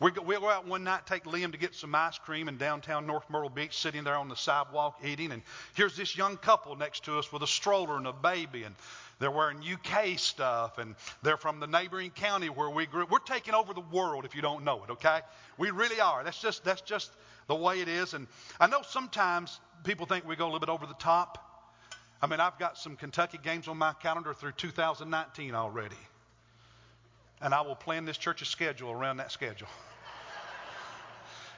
We go, we'll go out one night, take Liam to get some ice cream in downtown North Myrtle Beach, sitting there on the sidewalk eating. And here's this young couple next to us with a stroller and a baby. And they're wearing UK stuff. And they're from the neighboring county where we grew. We're taking over the world if you don't know it, okay? We really are. That's just, that's just the way it is. And I know sometimes people think we go a little bit over the top. I mean, I've got some Kentucky games on my calendar through 2019 already. And I will plan this church's schedule around that schedule.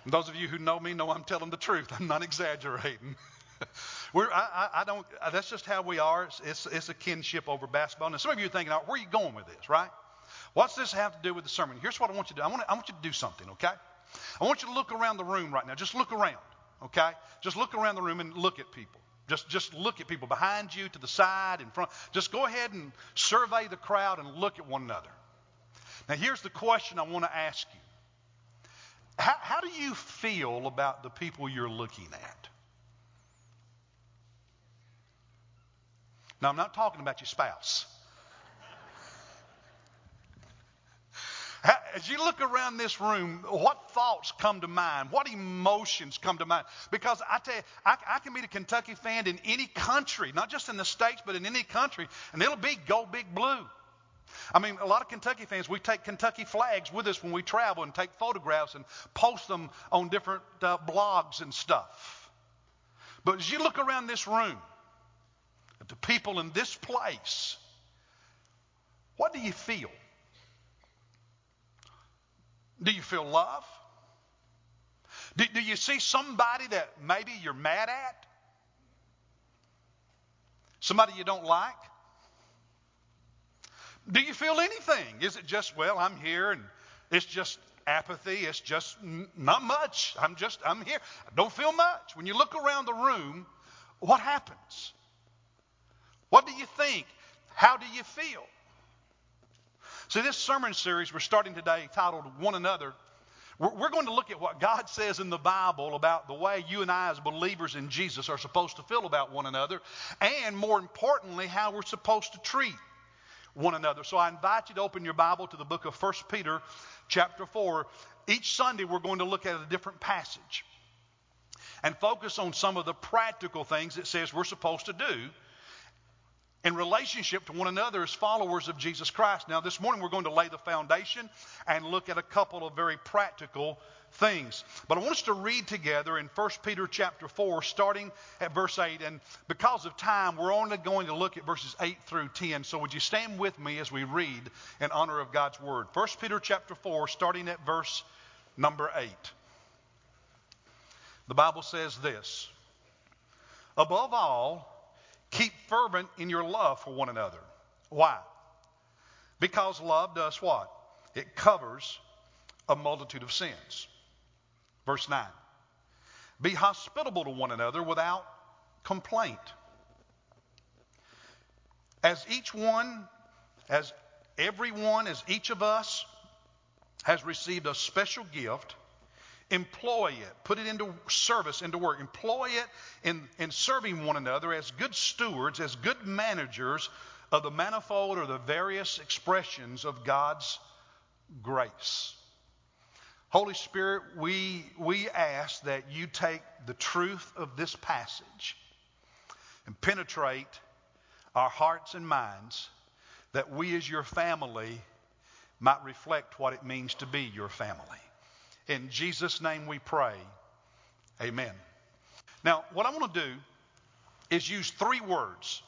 And those of you who know me know I'm telling the truth. I'm not exaggerating. We're, I, I, don't, that's just how we are. It's, it's, it's, a kinship over basketball. And some of you are thinking, where are you going with this, right? What's this have to do with the sermon? Here's what I want you to do. I want, to, I want you to do something, okay? I want you to look around the room right now. Just look around, okay? Just look around the room and look at people. Just, just look at people behind you, to the side, in front. Just go ahead and survey the crowd and look at one another. Now, here's the question I want to ask you how, how do you feel about the people you're looking at? Now, I'm not talking about your spouse. As you look around this room, what thoughts come to mind? What emotions come to mind? Because I tell you, I, I, can meet a Kentucky fan in any country, not just in the States, but in any country, and it'll be go big blue. I mean, a lot of Kentucky fans, we take Kentucky flags with us when we travel and take photographs and post them on different uh, blogs and stuff. But as you look around this room, at the people in this place, what do you feel? Do you feel love? Do, do you see somebody that maybe you're mad at? Somebody you don't like? Do you feel anything? Is it just, well, I'm here and it's just apathy? It's just not much. I'm just, I'm here. I don't feel much. When you look around the room, what happens? What do you think? How do you feel? See, this sermon series we're starting today titled One Another, we're going to look at what God says in the Bible about the way you and I, as believers in Jesus, are supposed to feel about one another, and more importantly, how we're supposed to treat one another. So I invite you to open your Bible to the book of 1 Peter, chapter 4. Each Sunday, we're going to look at a different passage and focus on some of the practical things it says we're supposed to do in relationship to one another as followers of Jesus Christ. Now, this morning, we're going to lay the foundation and look at a couple of very practical things. But I want us to read together in 1 Peter chapter 4, starting at verse 8. And because of time, we're only going to look at verses 8 through 10. So would you stand with me as we read in honor of God's word? 1 Peter chapter 4, starting at verse number 8. The Bible says this Above all, keep fervent in your love for one another. Why? Because love does what? It covers a multitude of sins. Verse 9 Be hospitable to one another without complaint. As each one, as everyone, as each of us has received a special gift, employ it, put it into service, into work. Employ it in, in serving one another as good stewards, as good managers of the manifold or the various expressions of God's grace. Holy Spirit, we, we ask that you take the truth of this passage and penetrate our hearts and minds, that we as your family might reflect what it means to be your family. In Jesus' name we pray. Amen. Now, what I want to do is use three words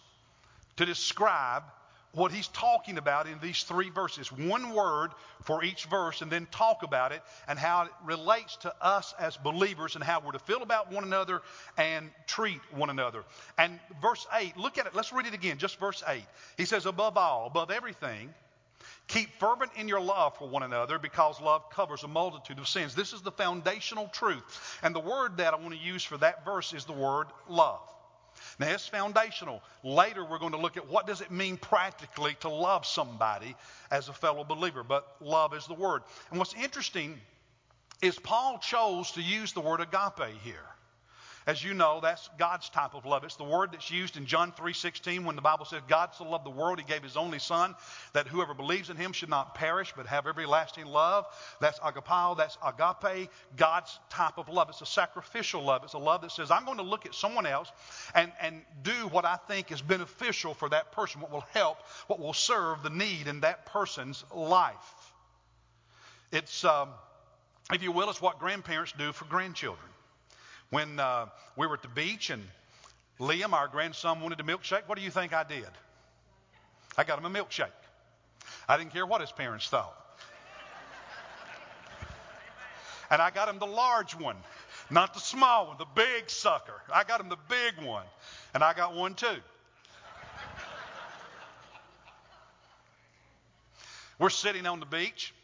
to describe what he's talking about in these three verses. One word for each verse, and then talk about it and how it relates to us as believers and how we're to feel about one another and treat one another. And verse 8, look at it. Let's read it again, just verse 8. He says, Above all, above everything, keep fervent in your love for one another because love covers a multitude of sins. This is the foundational truth. And the word that I want to use for that verse is the word love. Now, it's foundational. Later, we're going to look at what does it mean practically to love somebody as a fellow believer. But love is the word. And what's interesting is Paul chose to use the word agape here. As you know, that's God's type of love. It's the word that's used in John 3:16 when the Bible says God so loved the world he gave his only son that whoever believes in him should not perish but have everlasting love. That's agapao, that's agape, God's type of love. It's a sacrificial love. It's a love that says I'm going to look at someone else and, and do what I think is beneficial for that person, what will help, what will serve the need in that person's life. It's um, if you will, it's what grandparents do for grandchildren. When uh, we were at the beach and Liam, our grandson, wanted a milkshake, what do you think I did? I got him a milkshake. I didn't care what his parents thought. And I got him the large one, not the small one, the big sucker. I got him the big one. And I got one too. We're sitting on the beach.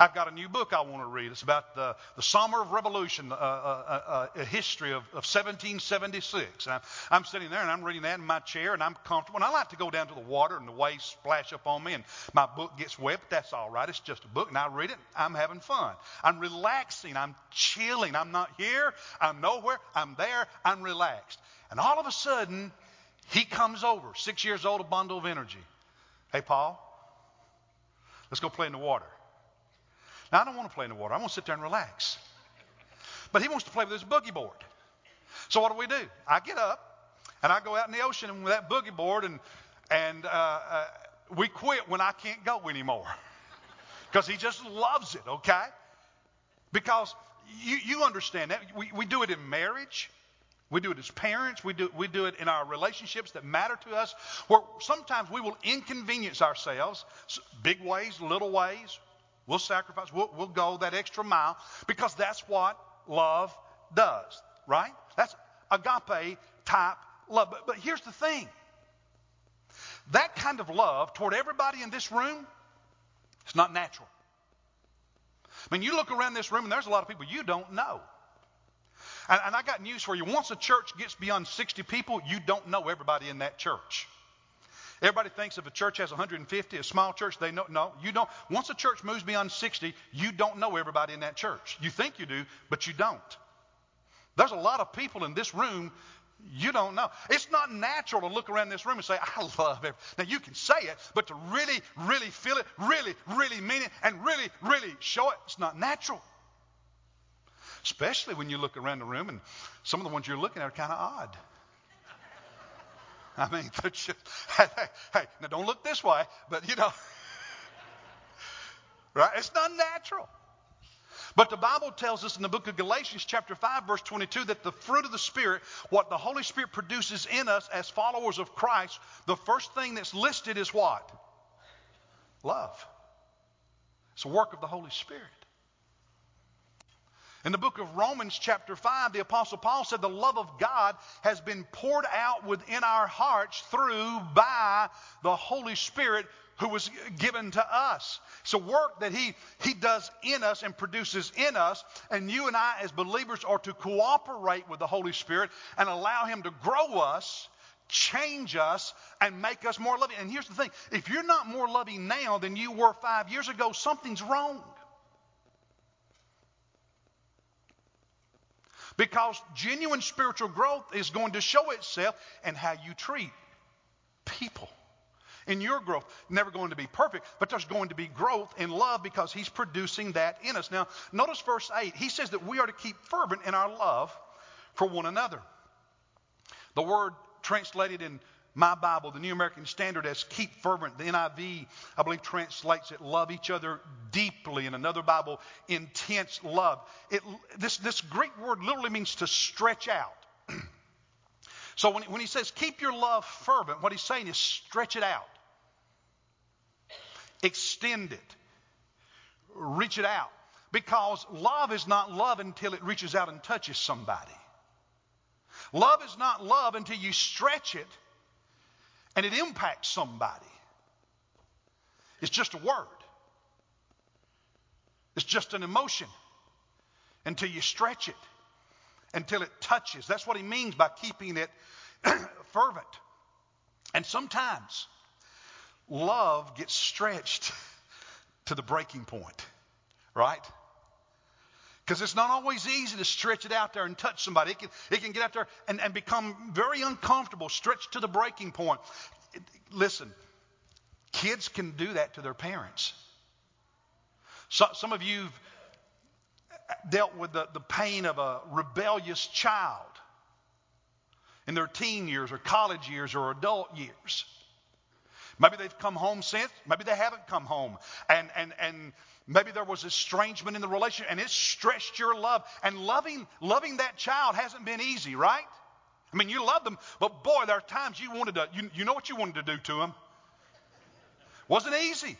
I've got a new book I want to read. It's about the, the Summer of Revolution, uh, uh, uh, a history of, of 1776. I'm, I'm, sitting there and I'm reading that in my chair and I'm comfortable. And I like to go down to the water and the waves splash up on me and my book gets wet, but that's all right. It's just a book and I read it. I'm having fun. I'm relaxing. I'm chilling. I'm not here. I'm nowhere. I'm there. I'm relaxed. And all of a sudden, he comes over, six years old, a bundle of energy. Hey, Paul, let's go play in the water. Now, I don't want to play in the water. I want to sit there and relax. But he wants to play with his boogie board. So what do we do? I get up and I go out in the ocean with that boogie board, and and uh, uh, we quit when I can't go anymore because he just loves it. Okay? Because you you understand that we we do it in marriage. We do it as parents. We do, we do it in our relationships that matter to us, where sometimes we will inconvenience ourselves, big ways, little ways, We'll sacrifice. We'll, we'll go that extra mile because that's what love does, right? That's agape type love. But, but here's the thing that kind of love toward everybody in this room, it's not natural. I mean, you look around this room and there's a lot of people you don't know. And, and I got news for you. Once a church gets beyond 60 people, you don't know everybody in that church. Everybody thinks if a church has 150, a small church, they know. No, you don't. Once a church moves beyond 60, you don't know everybody in that church. You think you do, but you don't. There's a lot of people in this room you don't know. It's not natural to look around this room and say, I love it. Now, you can say it, but to really, really feel it, really, really mean it, and really, really show it, it's not natural. Especially when you look around the room and some of the ones you're looking at are kind of odd. I mean, hey, hey, now don't look this way, but you know, right? It's not natural. But the Bible tells us in the book of Galatians, chapter 5, verse 22, that the fruit of the Spirit, what the Holy Spirit produces in us as followers of Christ, the first thing that's listed is what? Love. It's a work of the Holy Spirit. In the book of Romans, chapter 5, the Apostle Paul said, The love of God has been poured out within our hearts through by the Holy Spirit who was given to us. It's a work that he, he does in us and produces in us. And you and I, as believers, are to cooperate with the Holy Spirit and allow Him to grow us, change us, and make us more loving. And here's the thing if you're not more loving now than you were five years ago, something's wrong. Because genuine spiritual growth is going to show itself in how you treat people. In your growth, never going to be perfect, but there's going to be growth in love because He's producing that in us. Now, notice verse 8. He says that we are to keep fervent in our love for one another. The word translated in my Bible, the New American Standard, as keep fervent. The NIV, I believe, translates it love each other deeply. In another Bible, intense love. It, this, this Greek word literally means to stretch out. so when, when he says keep your love fervent, what he's saying is stretch it out, extend it, reach it out. Because love is not love until it reaches out and touches somebody. Love is not love until you stretch it and it impacts somebody. It's just a word, it's just an emotion until you stretch it, until it touches. That's what he means by keeping it fervent. And sometimes love gets stretched to the breaking point, right? Because it's not always easy to stretch it out there and touch somebody. It can, it can get out there and, and become very uncomfortable, stretched to the breaking point. Listen, kids can do that to their parents. So, some of you have dealt with the, the pain of a rebellious child in their teen years or college years or adult years. Maybe they've come home since, maybe they haven't come home. And, and, and maybe there was estrangement in the relationship and it stretched your love. And loving, loving that child hasn't been easy, right? I mean, you love them, but boy, there are times you wanted to, you, you know what you wanted to do to them? Wasn't easy.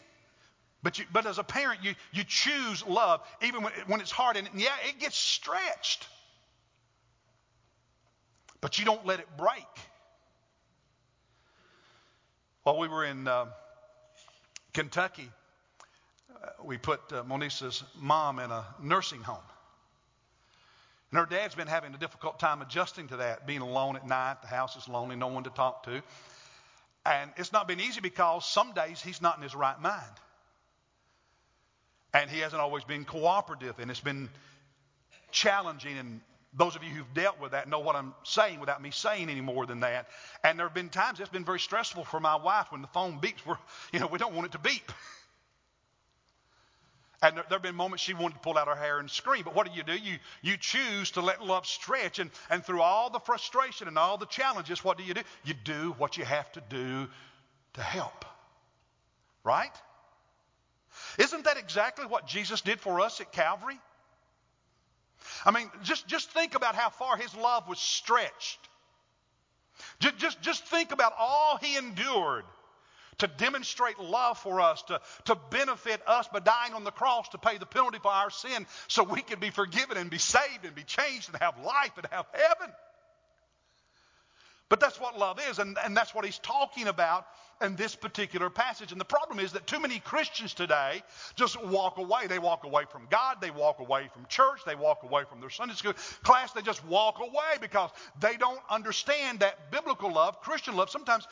But, you, but as a parent, you, you choose love even when, when it's hard. And yeah, it gets stretched. But you don't let it break. While we were in uh, Kentucky, uh, we put uh, Monisa's mom in a nursing home. And her dad's been having a difficult time adjusting to that, being alone at night. The house is lonely, no one to talk to. And it's not been easy because some days he's not in his right mind. And he hasn't always been cooperative, and it's been challenging and those of you who've dealt with that know what I'm saying without me saying any more than that. And there have been times it's been very stressful for my wife when the phone beeps. We're, you know, we don't want it to beep. And there, have been moments she wanted to pull out her hair and scream. But what do you do? You, you choose to let love stretch. And, and through all the frustration and all the challenges, what do you do? You do what you have to do to help. Right? Isn't that exactly what Jesus did for us at Calvary? I mean, just, just think about how far his love was stretched. Just, just, just think about all he endured to demonstrate love for us, to, to benefit us by dying on the cross to pay the penalty for our sin so we could be forgiven and be saved and be changed and have life and have heaven. But that's what love is, and, and that's what he's talking about in this particular passage. And the problem is that too many Christians today just walk away. They walk away from God, they walk away from church, they walk away from their Sunday school class, they just walk away because they don't understand that biblical love, Christian love, sometimes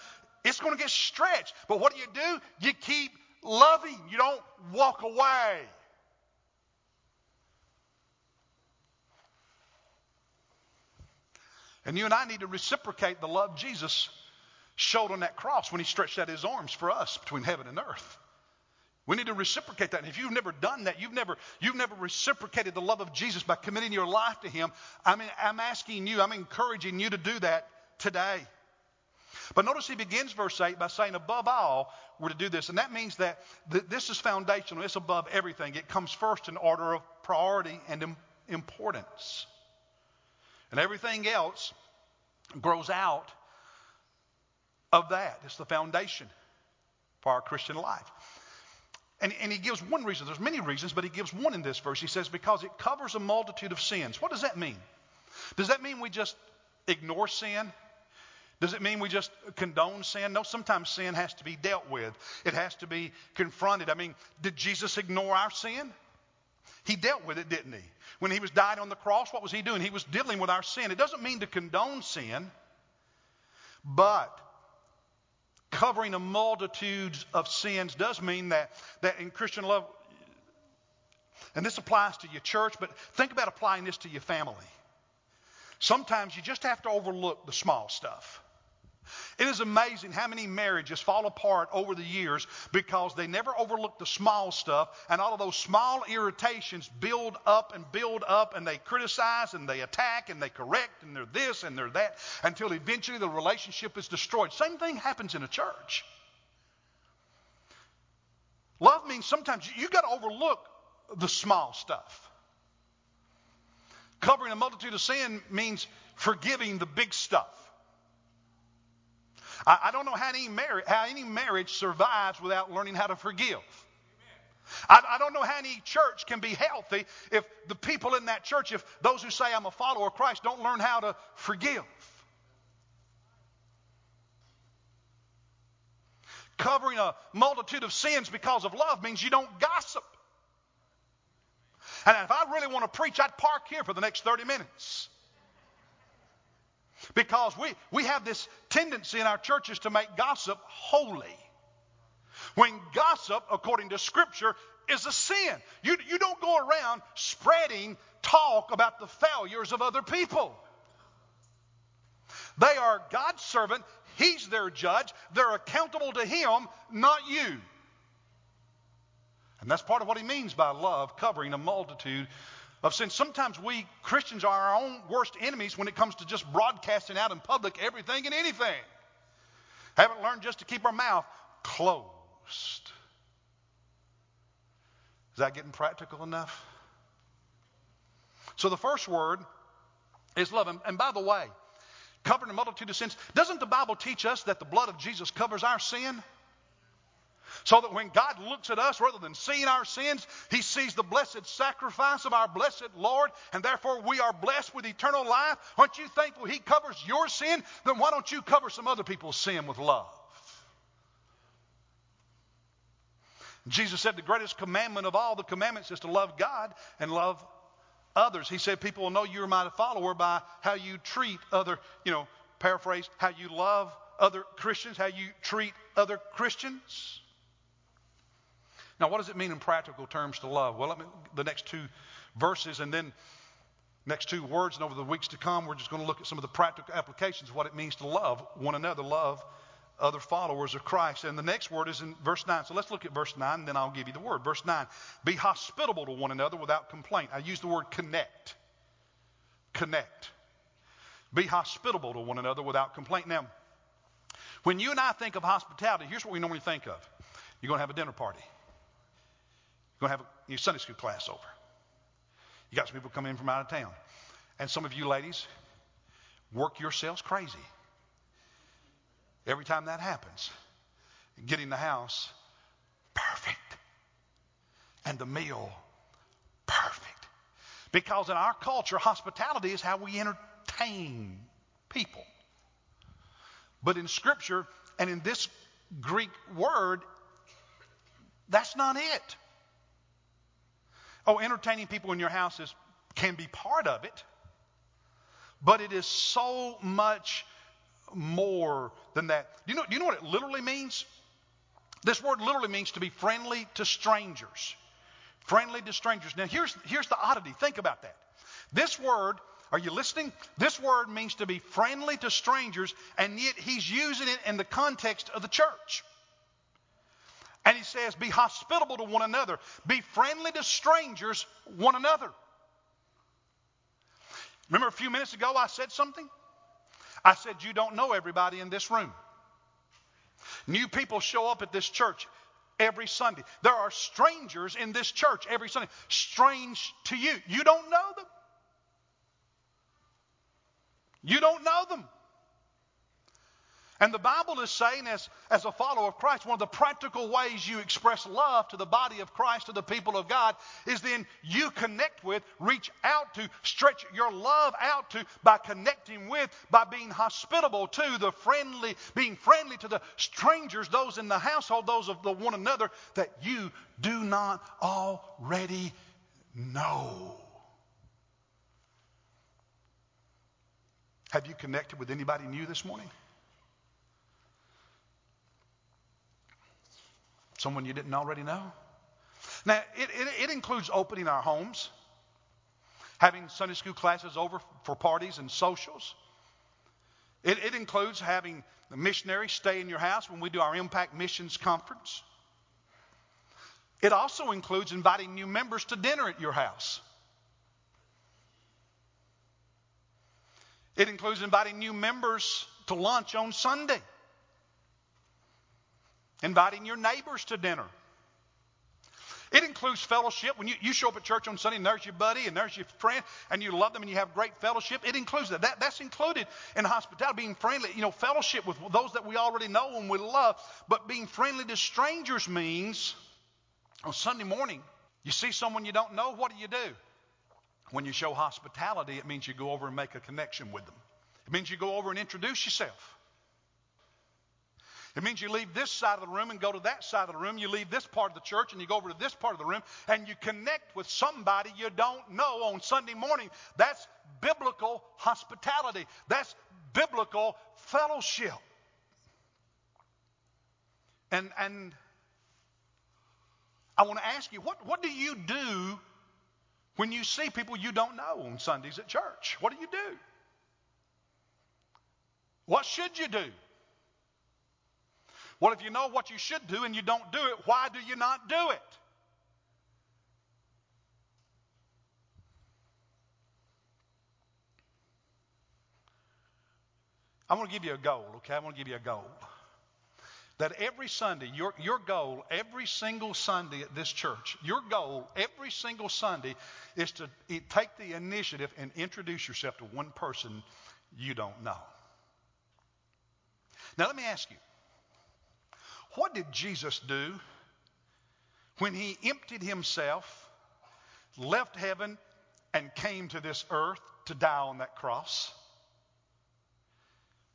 it's going to get stretched. But what do you do? You keep loving, you don't walk away. And you and I need to reciprocate the love Jesus showed on that cross when he stretched out his arms for us between heaven and earth. We need to reciprocate that. And if you've never done that, you've never, you've never reciprocated the love of Jesus by committing your life to him, I mean, I'm asking you, I'm encouraging you to do that today. But notice he begins verse 8 by saying, above all, we're to do this. And that means that th- this is foundational. It's above everything. It comes first in order of priority and Im- importance. And everything else grows out of that. It's the foundation for our Christian life. And, and, he gives one reason. There's many reasons, but he gives one in this verse. He says, because it covers a multitude of sins. What does that mean? Does that mean we just ignore sin? Does it mean we just condone sin? No, sometimes sin has to be dealt with, it has to be confronted. I mean, did Jesus ignore our sin? He dealt with it, didn't he? When he was dying on the cross, what was he doing? He was dealing with our sin. It doesn't mean to condone sin, but covering a multitude of sins does mean that, that in Christian love, and this applies to your church, but think about applying this to your family. Sometimes you just have to overlook the small stuff. It is amazing how many marriages fall apart over the years because they never overlook the small stuff, and all of those small irritations build up and build up, and they criticize and they attack and they correct and they're this and they're that until eventually the relationship is destroyed. Same thing happens in a church. Love means sometimes you've got to overlook the small stuff. Covering a multitude of sin means forgiving the big stuff. I, I don't know how any, mar- how any marriage survives without learning how to forgive. I, I, don't know how any church can be healthy if the people in that church, if those who say I'm a follower of Christ don't learn how to forgive. Covering a multitude of sins because of love means you don't gossip. And if I really want to preach, I'd park here for the next 30 minutes. Because we, we have this tendency in our churches to make gossip holy. When gossip, according to Scripture, is a sin. You, you don't go around spreading talk about the failures of other people. They are God's servant. He's their judge. They're accountable to Him, not you. And that's part of what He means by love, covering a multitude of sins. Sometimes we Christians are our own worst enemies when it comes to just broadcasting out in public everything and anything. Haven't learned just to keep our mouth closed. Is that getting practical enough? So the first word is love. And, and by the way, covering a multitude of sins, doesn't the Bible teach us that the blood of Jesus covers our sin? So that when God looks at us, rather than seeing our sins, He sees the blessed sacrifice of our blessed Lord, and therefore we are blessed with eternal life. Aren't you thankful He covers your sin? Then why don't you cover some other people's sin with love? Jesus said the greatest commandment of all the commandments is to love God and love others. He said people will know you're my follower by how you treat other, you know, paraphrase, how you love other Christians, how you treat other Christians. Now, what does it mean in practical terms to love? Well, me, the next two verses and then next two words, and over the weeks to come, we're just going to look at some of the practical applications of what it means to love one another, love other followers of Christ. And the next word is in verse 9. So let's look at verse 9, and then I'll give you the word. Verse 9 Be hospitable to one another without complaint. I use the word connect. Connect. Be hospitable to one another without complaint. Now, when you and I think of hospitality, here's what we normally think of you're going to have a dinner party, you're going to have your Sunday school class over. You got some people coming in from out of town. And some of you ladies work yourselves crazy Every time that happens, getting the house perfect and the meal perfect. Because in our culture, hospitality is how we entertain people. But in Scripture and in this Greek word, that's not it. Oh, entertaining people in your house is, can be part of it, but it is so much more than that. Do you know, do you know what it literally means? This word literally means to be friendly to strangers. Friendly to strangers. Now, here's, here's the oddity. Think about that. This word, are you listening? This word means to be friendly to strangers, and yet he's using it in the context of the church. And he says, Be hospitable to one another, be friendly to strangers, one another. Remember a few minutes ago I said something? I said, You don't know everybody in this room. New people show up at this church every Sunday. There are strangers in this church every Sunday, strange to you. You don't know them. You don't know them. And the Bible is saying, as, as a follower of Christ, one of the practical ways you express love to the body of Christ, to the people of God, is then you connect with, reach out to, stretch your love out to by connecting with, by being hospitable to the friendly, being friendly to the strangers, those in the household, those of the one another that you do not already know. Have you connected with anybody new this morning? Someone you didn't already know? Now, it, it, it, includes opening our homes, having Sunday school classes over for parties and socials. It, it includes having the missionaries stay in your house when we do our Impact Missions Conference. It also includes inviting new members to dinner at your house. It includes inviting new members to lunch on Sunday inviting your neighbors to dinner. It includes fellowship. When you, you show up at church on Sunday and there's your buddy and there's your friend and you love them and you have great fellowship, it includes that. that that's included in hospitality, being friendly, you know, fellowship with those that we already know and we love. But being friendly to strangers means on Sunday morning, you see someone you don't know, what do you do? When you show hospitality, it means you go over and make a connection with them. It means you go over and introduce yourself. It means you leave this side of the room and go to that side of the room. You leave this part of the church and you go over to this part of the room and you connect with somebody you don't know on Sunday morning. That's biblical hospitality. That's biblical fellowship. And, and I want to ask you, what, what do you do when you see people you don't know on Sundays at church? What do you do? What should you do? Well, if you know what you should do and you don't do it, why do you not do it? I want to give you a goal, okay? I want to give you a goal. That every Sunday, your, your goal, every single Sunday at this church, your goal every single Sunday is to take the initiative and introduce yourself to one person you don't know. Now, let me ask you what did Jesus do when he emptied himself, left heaven, and came to this earth to die on that cross?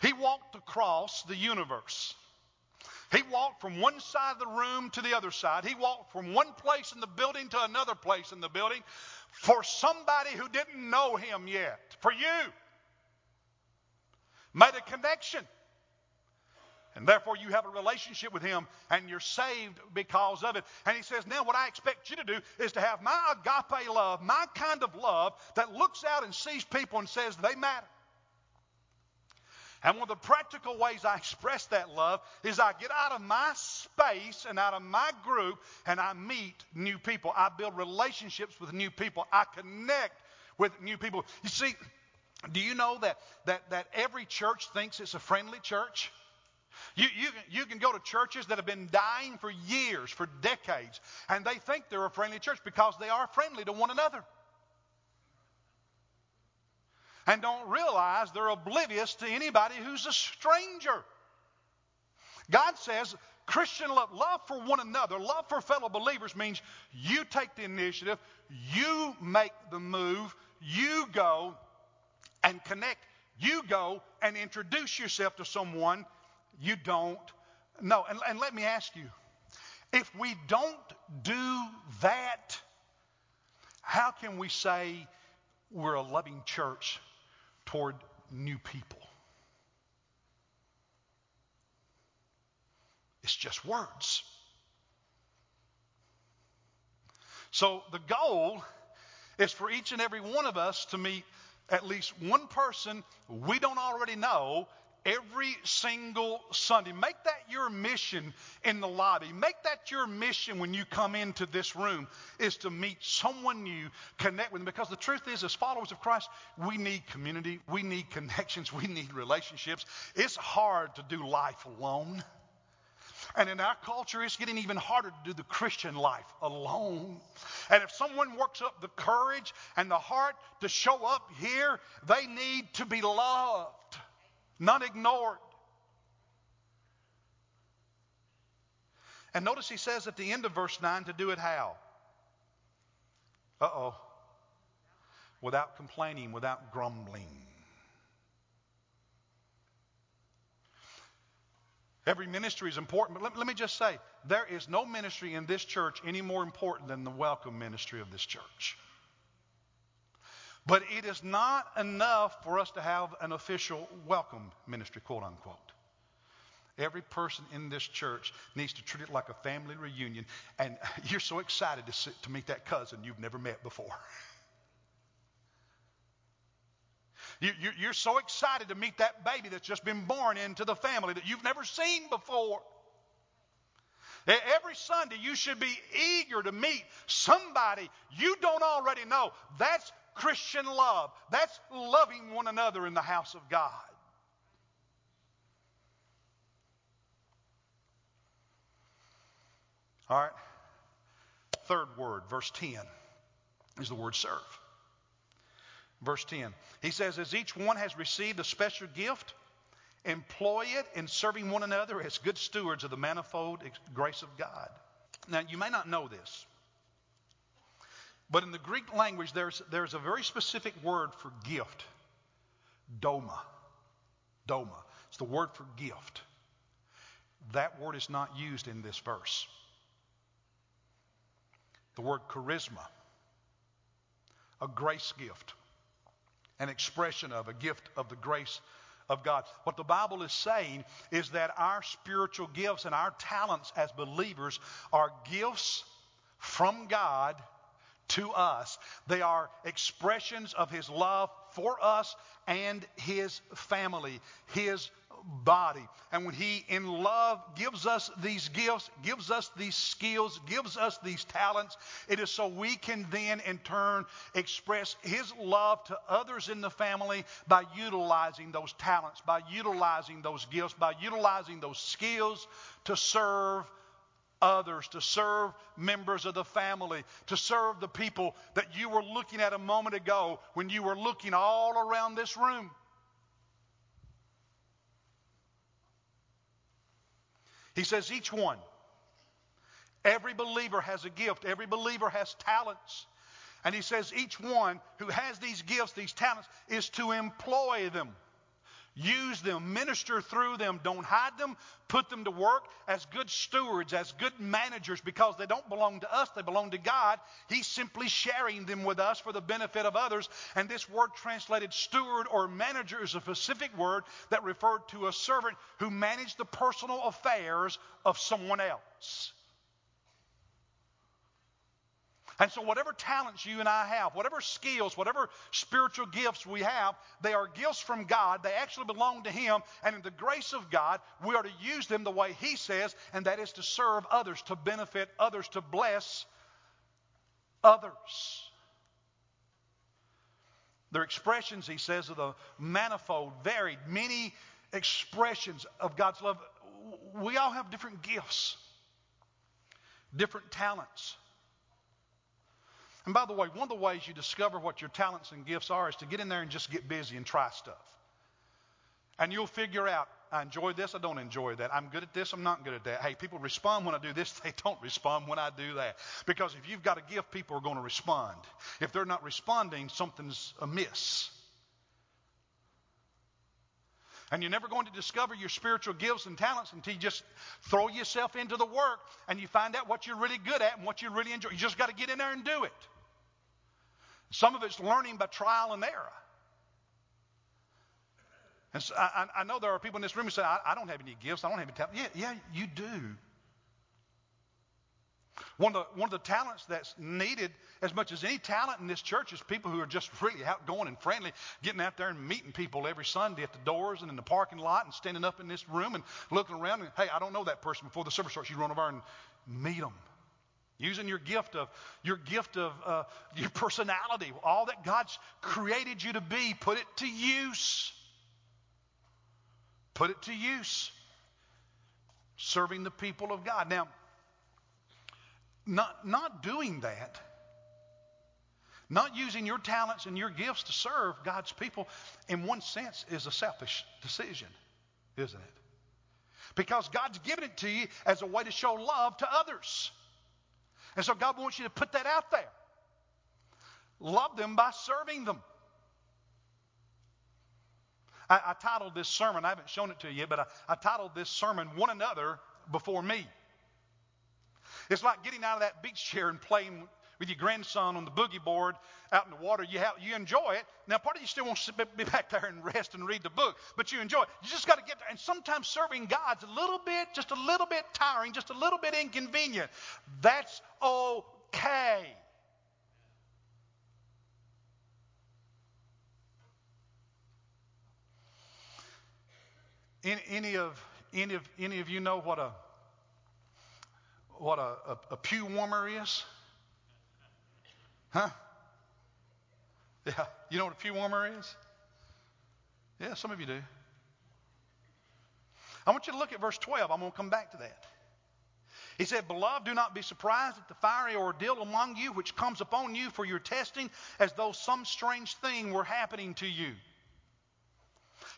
He walked across the universe. He walked from one side of the room to the other side. He walked from one place in the building to another place in the building for somebody who didn't know him yet. For you. Made a connection. And therefore, you have a relationship with Him and you're saved because of it. And He says, Now, what I expect you to do is to have my agape love, my kind of love that looks out and sees people and says they matter. And one of the practical ways I express that love is I get out of my space and out of my group and I meet new people. I build relationships with new people. I connect with new people. You see, do you know that, that, that every church thinks it's a friendly church? You, you, you can go to churches that have been dying for years, for decades, and they think they're a friendly church because they are friendly to one another. And don't realize they're oblivious to anybody who's a stranger. God says Christian love, love for one another, love for fellow believers means you take the initiative, you make the move, you go and connect, you go and introduce yourself to someone you don't know. And, and let me ask you if we don't do that, how can we say we're a loving church toward new people. It's just words. So the goal is for each and every one of us to meet at least one person we don't already know every single Sunday. Make that your mission in the lobby. Make that your mission when you come into this room is to meet someone new, connect with them. Because the truth is, as followers of Christ, we need community, we need connections, we need relationships. It's hard to do life alone. And in our culture, it's getting even harder to do the Christian life alone. And if someone works up the courage and the heart to show up here, they need to be loved not ignored. And notice he says at the end of verse 9 to do it how? Uh oh. Without complaining, without grumbling. Every ministry is important, but let, let, me just say there is no ministry in this church any more important than the welcome ministry of this church. But it is not enough for us to have an official welcome ministry, quote unquote. Every person in this church needs to treat it like a family reunion, and you're so excited to, sit, to meet that cousin you've never met before. You, you, you're so excited to meet that baby that's just been born into the family that you've never seen before. Every Sunday, you should be eager to meet somebody you don't already know. That's Christian love. That's loving one another in the house of God. All right. Third word, verse 10, is the word serve. Verse 10. He says, As each one has received a special gift, employ it in serving one another as good stewards of the manifold grace of God. Now, you may not know this, but in the Greek language, there's, there's a very specific word for gift doma. Doma. It's the word for gift. That word is not used in this verse. The word charisma, a grace gift, an expression of, a gift of the grace of God. What the Bible is saying is that our spiritual gifts and our talents as believers are gifts from God to us. They are expressions of His love for us and His family, His body. And when He, in love, gives us these gifts, gives us these skills, gives us these talents, it is so we can then, in turn, express His love to others in the family by utilizing those talents, by utilizing those gifts, by utilizing those skills to serve others, to serve members of the family, to serve the people that you were looking at a moment ago when you were looking all around this room. He says, each one, every believer has a gift, every believer has talents. And he says, each one who has these gifts, these talents, is to employ them. Use them, minister through them. Don't hide them. Put them to work as good stewards, as good managers, because they don't belong to us, they belong to God. He's simply sharing them with us for the benefit of others. And this word translated steward or manager is a specific word that referred to a servant who managed the personal affairs of someone else. And so, whatever talents you and I have, whatever skills, whatever spiritual gifts we have, they are gifts from God. They actually belong to Him. And in the grace of God, we are to use them the way He says, and that is to serve others, to benefit others, to bless others. They're expressions, he says, of the manifold, varied, many expressions of God's love. We all have different gifts, different talents. And by the way, one of the ways you discover what your talents and gifts are is to get in there and just get busy and try stuff. And you'll figure out, I enjoy this, I don't enjoy that. I'm good at this, I'm not good at that. Hey, people respond when I do this, they don't respond when I do that. Because if you've got a gift, people are going to respond. If they're not responding, something's amiss. And you're never going to discover your spiritual gifts and talents until you just throw yourself into the work and you find out what you're really good at and what you really enjoy. You just got to get in there and do it. Some of it's learning by trial and error. And so I, I, know there are people in this room who say, I, I, don't have any gifts, I don't have any talent. Yeah, yeah, you do. One of, the, one of the talents that's needed as much as any talent in this church is people who are just really outgoing and friendly, getting out there and meeting people every Sunday at the doors and in the parking lot and standing up in this room and looking around and, hey, I don't know that person before the service starts. You run over and meet them. Using your gift of your gift of uh, your personality, all that God's created you to be, put it to use. Put it to use. Serving the people of God. Now, not, not doing that, not using your talents and your gifts to serve God's people, in one sense, is a selfish decision, isn't it? Because God's given it to you as a way to show love to others. And so God wants you to put that out there. Love them by serving them. I, I titled this sermon, I haven't shown it to you yet, but I, I titled this sermon, One Another Before Me. It's like getting out of that beach chair and playing with your grandson on the boogie board out in the water. You, have, you enjoy it. Now, part of you still wants to be back there and rest and read the book, but you enjoy it. You just got to get there. And sometimes serving God's a little bit, just a little bit tiring, just a little bit inconvenient. That's okay. Any, any of any of any of you know what a what a, a, a pew warmer is? Huh? Yeah. You know what a pew warmer is? Yeah, some of you do. I want you to look at verse 12. I'm going to come back to that. He said, Beloved, do not be surprised at the fiery ordeal among you which comes upon you for your testing, as though some strange thing were happening to you.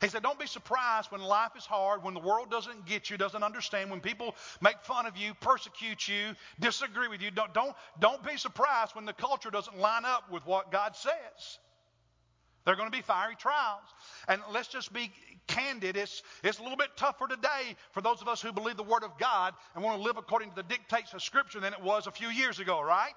He said, Don't be surprised when life is hard, when the world doesn't get you, doesn't understand, when people make fun of you, persecute you, disagree with you. Don't, don't, don't be surprised when the culture doesn't line up with what God says. There are going to be fiery trials. And let's just be candid. It's, it's a little bit tougher today for those of us who believe the Word of God and want to live according to the dictates of Scripture than it was a few years ago, right?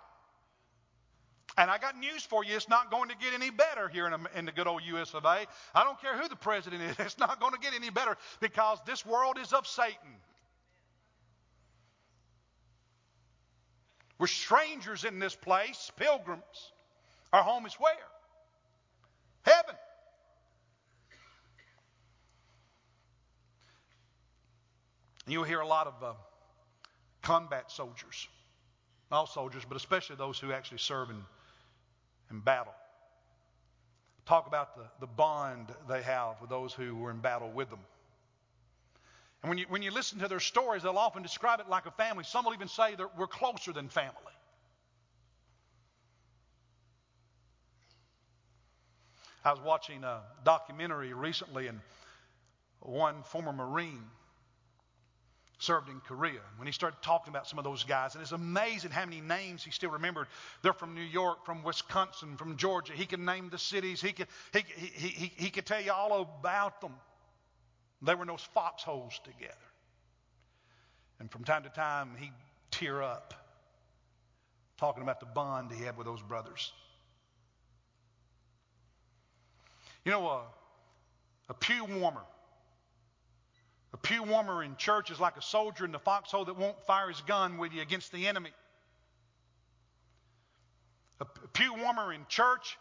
And I got news for you. It's not going to get any better here in, in, the good old US of A. I don't care who the president is. It's not going to get any better because this world is of Satan. We're strangers in this place, pilgrims. Our home is where? Heaven. You'll hear a lot of uh, combat soldiers, all soldiers, but especially those who actually serve in, in battle. Talk about the, the bond they have with those who were in battle with them. And when you, when you listen to their stories, they'll often describe it like a family. Some will even say that we're closer than family. I was watching a documentary recently, and one former Marine served in Korea. When he started talking about some of those guys, and it's amazing how many names he still remembered. They're from New York, from Wisconsin, from Georgia. He could name the cities. He could, he, he, he, he could tell you all about them. They were in those foxholes together. And from time to time, he'd tear up, talking about the bond he had with those brothers. You know, a, a pew warmer. A pew warmer in church is like a soldier in the foxhole that won't fire his gun with you against the enemy. A pew warmer in church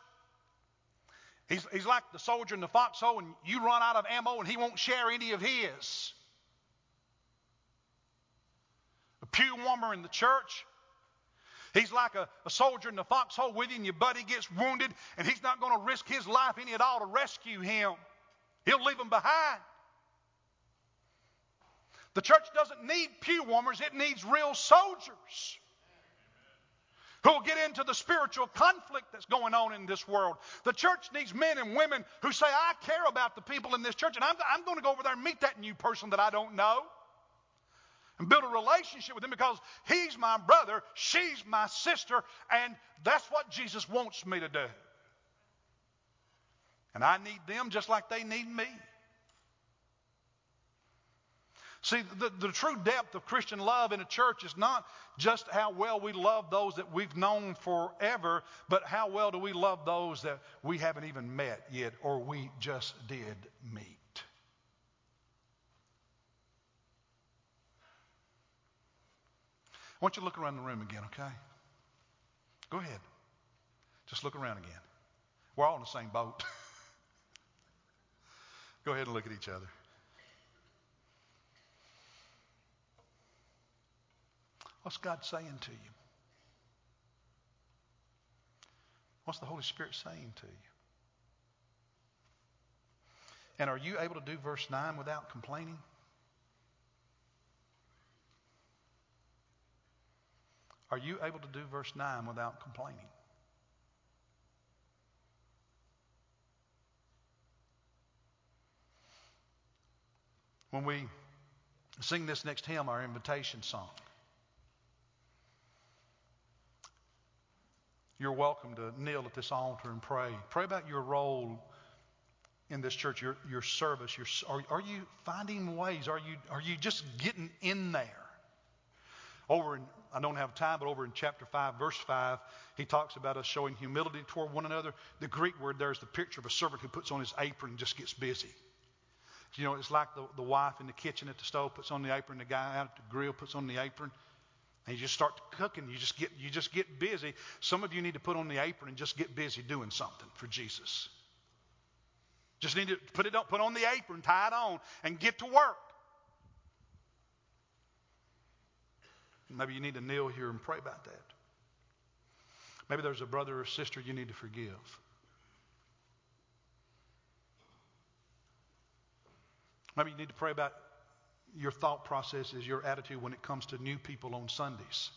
He's, he's like the soldier in the foxhole, and you run out of ammo, and he won't share any of his. A pew warmer in the church. He's like a, a soldier in the foxhole with you, and your buddy gets wounded, and he's not going to risk his life any at all to rescue him. He'll leave him behind. The church doesn't need pew warmers, it needs real soldiers who will get into the spiritual conflict that's going on in this world. The church needs men and women who say, I care about the people in this church, and I'm, I'm going to go over there and meet that new person that I don't know and build a relationship with him because he's my brother, she's my sister, and that's what Jesus wants me to do. And I need them just like they need me. See, the, the true depth of Christian love in a church is not just how well we love those that we've known forever, but how well do we love those that we haven't even met yet or we just did meet. I want you to look around the room again, okay? Go ahead. Just look around again. We're all in the same boat. Go ahead and look at each other. What's God saying to you? What's the Holy Spirit saying to you? And are you able to do verse 9 without complaining? Are you able to do verse 9 without complaining? When we sing this next hymn, our invitation song, you're welcome to kneel at this altar and pray. Pray about your role in this church, your, your service. Your, are, are you finding ways? Are you, are you just getting in there? Over in, I don't have time, but over in chapter 5, verse 5, he talks about us showing humility toward one another. The Greek word there is the picture of a servant who puts on his apron and just gets busy. You know, it's like the, the wife in the kitchen at the stove puts on the apron, the guy out at the grill puts on the apron. And you just start cooking. You just get you just get busy. Some of you need to put on the apron and just get busy doing something for Jesus. Just need to put it on, put on the apron, tie it on, and get to work. Maybe you need to kneel here and pray about that. Maybe there's a brother or sister you need to forgive. Maybe you need to pray about your thought process is your attitude when it comes to new people on Sundays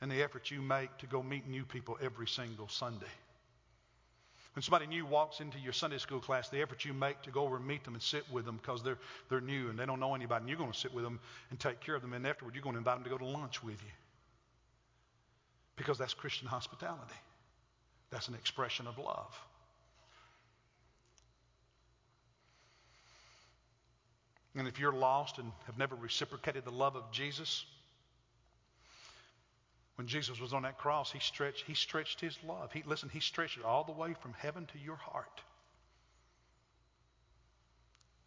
and the effort you make to go meet new people every single Sunday. When somebody new walks into your Sunday school class, the effort you make to go over and meet them and sit with them because they're, they're new and they don't know anybody, and you're going to sit with them and take care of them, and afterward, you're going to invite them to go to lunch with you. Because that's Christian hospitality, that's an expression of love. And if you're lost and have never reciprocated the love of Jesus, when Jesus was on that cross, he stretched, he stretched his love. He, listen, he stretched it all the way from heaven to your heart.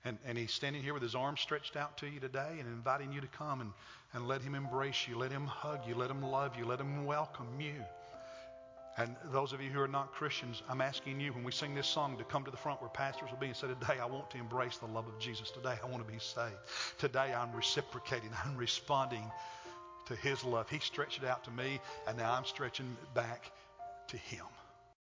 And, and he's standing here with his arms stretched out to you today and inviting you to come and, and let him embrace you, let him hug you, let him love you, let him welcome you. And those of you who are not Christians, I'm asking you when we sing this song to come to the front where pastors will be and say, Today I want to embrace the love of Jesus. Today I want to be saved. Today I'm reciprocating, I'm responding to his love. He stretched it out to me, and now I'm stretching back to him.